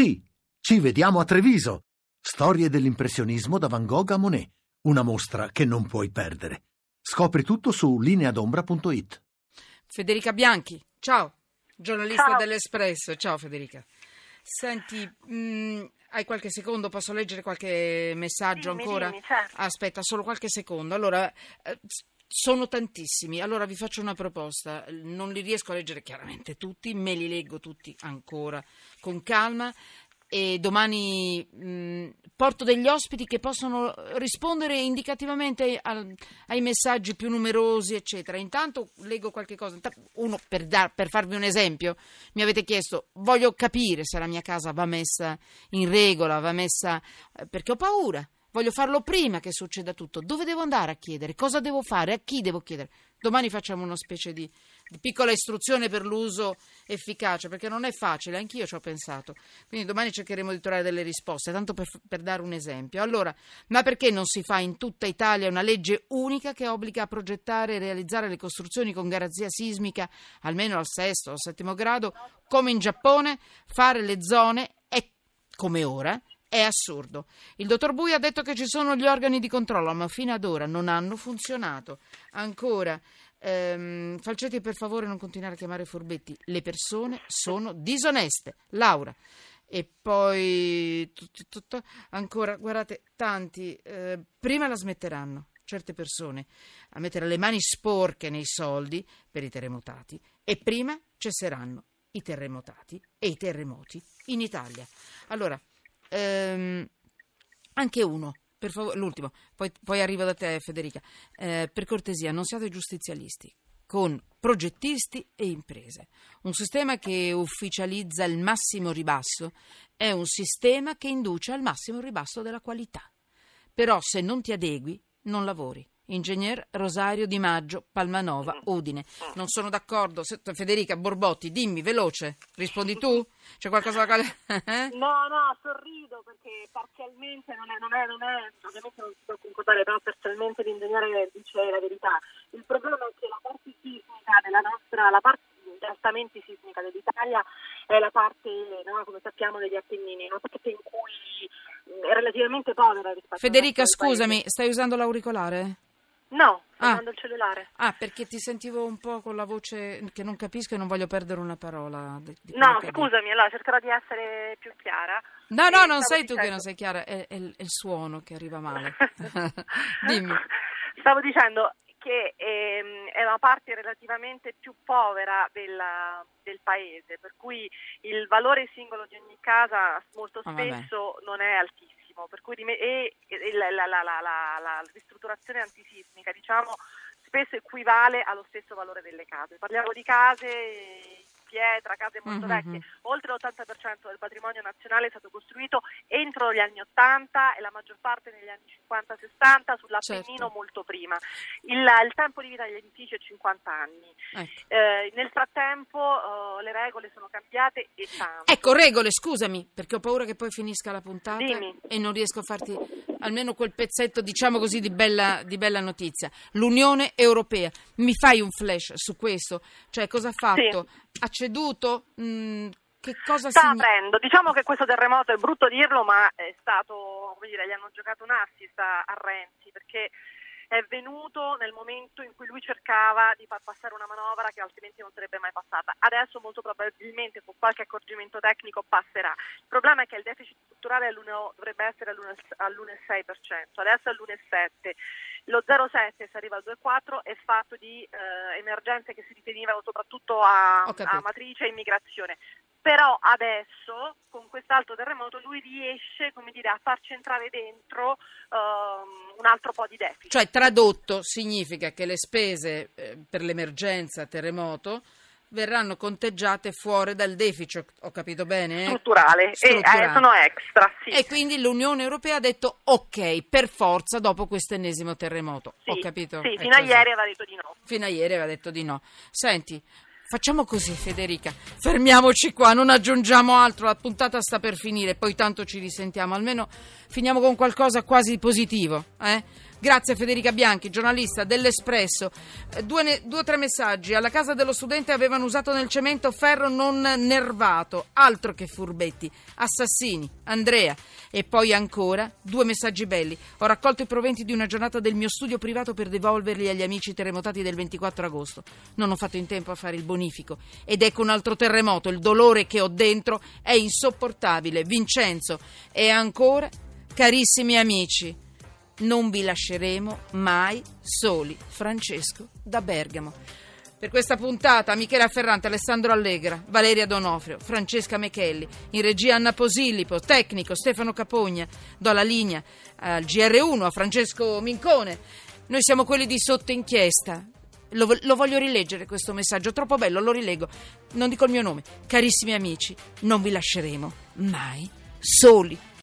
Sì, ci vediamo a Treviso. Storie dell'impressionismo da Van Gogh a Monet. Una mostra che non puoi perdere. Scopri tutto su lineadombra.it. Federica Bianchi, ciao, giornalista Ciao. dell'Espresso. Ciao Federica. Senti, mh, hai qualche secondo? Posso leggere qualche messaggio Dimmi, ancora? dimmi, certo. Aspetta, solo qualche secondo. Allora, eh, sono tantissimi. Allora vi faccio una proposta. Non li riesco a leggere chiaramente tutti, me li leggo tutti ancora con calma. E domani mh, porto degli ospiti che possono rispondere indicativamente al- ai messaggi più numerosi, eccetera. Intanto leggo qualche cosa. Uno, per, dar- per farvi un esempio, mi avete chiesto, voglio capire se la mia casa va messa in regola, va messa... eh, perché ho paura. Voglio farlo prima che succeda tutto. Dove devo andare a chiedere? Cosa devo fare? A chi devo chiedere? Domani facciamo una specie di, di piccola istruzione per l'uso efficace, perché non è facile, anch'io ci ho pensato. Quindi domani cercheremo di trovare delle risposte, tanto per, per dare un esempio. Allora, ma perché non si fa in tutta Italia una legge unica che obbliga a progettare e realizzare le costruzioni con garanzia sismica almeno al sesto o settimo grado, come in Giappone, fare le zone è come ora? È assurdo. Il dottor Bui ha detto che ci sono gli organi di controllo, ma fino ad ora non hanno funzionato. Ancora, ehm, Falcetti, per favore, non continuare a chiamare furbetti. Le persone sono disoneste. Laura. E poi tu- tu- tu- tu- ancora, guardate, tanti eh, prima la smetteranno certe persone a mettere le mani sporche nei soldi per i terremotati e prima cesseranno i terremotati e i terremoti in Italia. Allora, ehm, anche uno, per favore, l'ultimo, poi, poi arrivo da te Federica, Eh, per cortesia non siate giustizialisti con progettisti e imprese. Un sistema che ufficializza il massimo ribasso è un sistema che induce al massimo ribasso della qualità. Però se non ti adegui, non lavori. Ingegner Rosario Di Maggio, Palmanova, Udine. Non sono d'accordo. Federica Borbotti, dimmi, veloce. Rispondi tu? C'è qualcosa da quale... No, no, sorrido perché parzialmente non è, non è, non è ovviamente non si può concordare, però parzialmente l'ingegnere dice la verità. Il problema è che la parte sismica della nostra, la parte altamente sismica dell'Italia è la parte, no, come sappiamo, degli Appennini, una parte in cui mh, è relativamente povera rispetto Federica, del scusami, paese. stai usando l'auricolare? No, sto Ah. usando il cellulare. Ah, perché ti sentivo un po' con la voce che non capisco e non voglio perdere una parola. di- di No, scusami, allora cercherò di essere più chiara. No, no, non sei tu che dicendo- non sei chiara, è, è il è il suono che arriva male. Dimmi. Stavo dicendo che ehm, è una parte relativamente più povera della- del paese, per cui il valore singolo di ogni casa molto Ah, spesso non è altissimo, per cui e, e la, la- la- la- ristrutturazione antisismica diciamo, spesso equivale allo stesso valore delle case. Parliamo di case pietra, case molto Mhm. vecchie, oltre l'80% del patrimonio nazionale è stato costruito entro gli anni 80 e la maggior parte negli anni 50-60 sull'Appennino Certo. molto prima. Il, il tempo di vita degli edifici è 50 anni. Ecco. Eh, nel frattempo eh, le regole sono cambiate e tanto. Ecco, regole, scusami, perché ho paura che poi finisca la puntata Dimmi. e non riesco a farti almeno quel pezzetto, diciamo così, di bella, di bella notizia. L'Unione Europea, mi fai un flash su questo? Cioè, cosa ha fatto? Ha ceduto? Mm, che cosa Sta significa? aprendo, diciamo che questo terremoto è brutto dirlo, ma è stato, come dire, gli hanno giocato un assist a Renzi perché è venuto nel momento in cui lui cercava di far passare una manovra che altrimenti non sarebbe mai passata. Adesso molto probabilmente con qualche accorgimento tecnico passerà. Il problema è che il deficit strutturale all'1 dovrebbe essere all'1 all'1,6%, adesso è all'1,7%. Lo 0,7 se arriva al 2,4 è fatto di eh, emergenze che si riferivano soprattutto a, a matrice e immigrazione. Però adesso, con quest'altro terremoto, lui riesce come dire, a farci entrare dentro ehm, un altro po' di deficit. Cioè, tradotto, significa che le spese eh, per l'emergenza terremoto verranno conteggiate fuori dal deficit, ho capito bene? eh? strutturale, Strutturale. E, eh, sono extra, sì. E quindi l'Unione Europea ha detto ok, per forza, dopo questo ennesimo terremoto. Sì, Ho capito? Sì, fino a ieri aveva detto di no. Fino a ieri aveva detto di no. Senti, facciamo così Federica, fermiamoci qua, non aggiungiamo altro, la puntata sta per finire, poi tanto ci risentiamo, almeno finiamo con qualcosa quasi positivo. Eh? Grazie Federica Bianchi, giornalista dell'Espresso. Eh, due, due o tre messaggi. Alla casa dello studente avevano usato nel cemento ferro non nervato. Altro che furbetti. Assassini. Andrea. E poi ancora due messaggi belli. Ho raccolto i proventi di una giornata del mio studio privato per devolverli agli amici terremotati del 24 agosto. Non ho fatto in tempo a fare il bonifico. Ed ecco un altro terremoto. Il dolore che ho dentro è insopportabile. Vincenzo. E ancora, carissimi amici non vi lasceremo mai soli. Francesco da Bergamo. Per questa puntata Michela Ferrante, Alessandro Allegra, Valeria Donofrio, Francesca Mechelli, in regia Anna Posillipo, tecnico Stefano Capogna, do la linea al GR1 a Francesco Mincone. Noi siamo quelli di sotto inchiesta. Lo, lo, voglio rileggere questo messaggio, troppo bello, lo rilego. Non dico il mio nome. Carissimi amici, non vi lasceremo mai soli.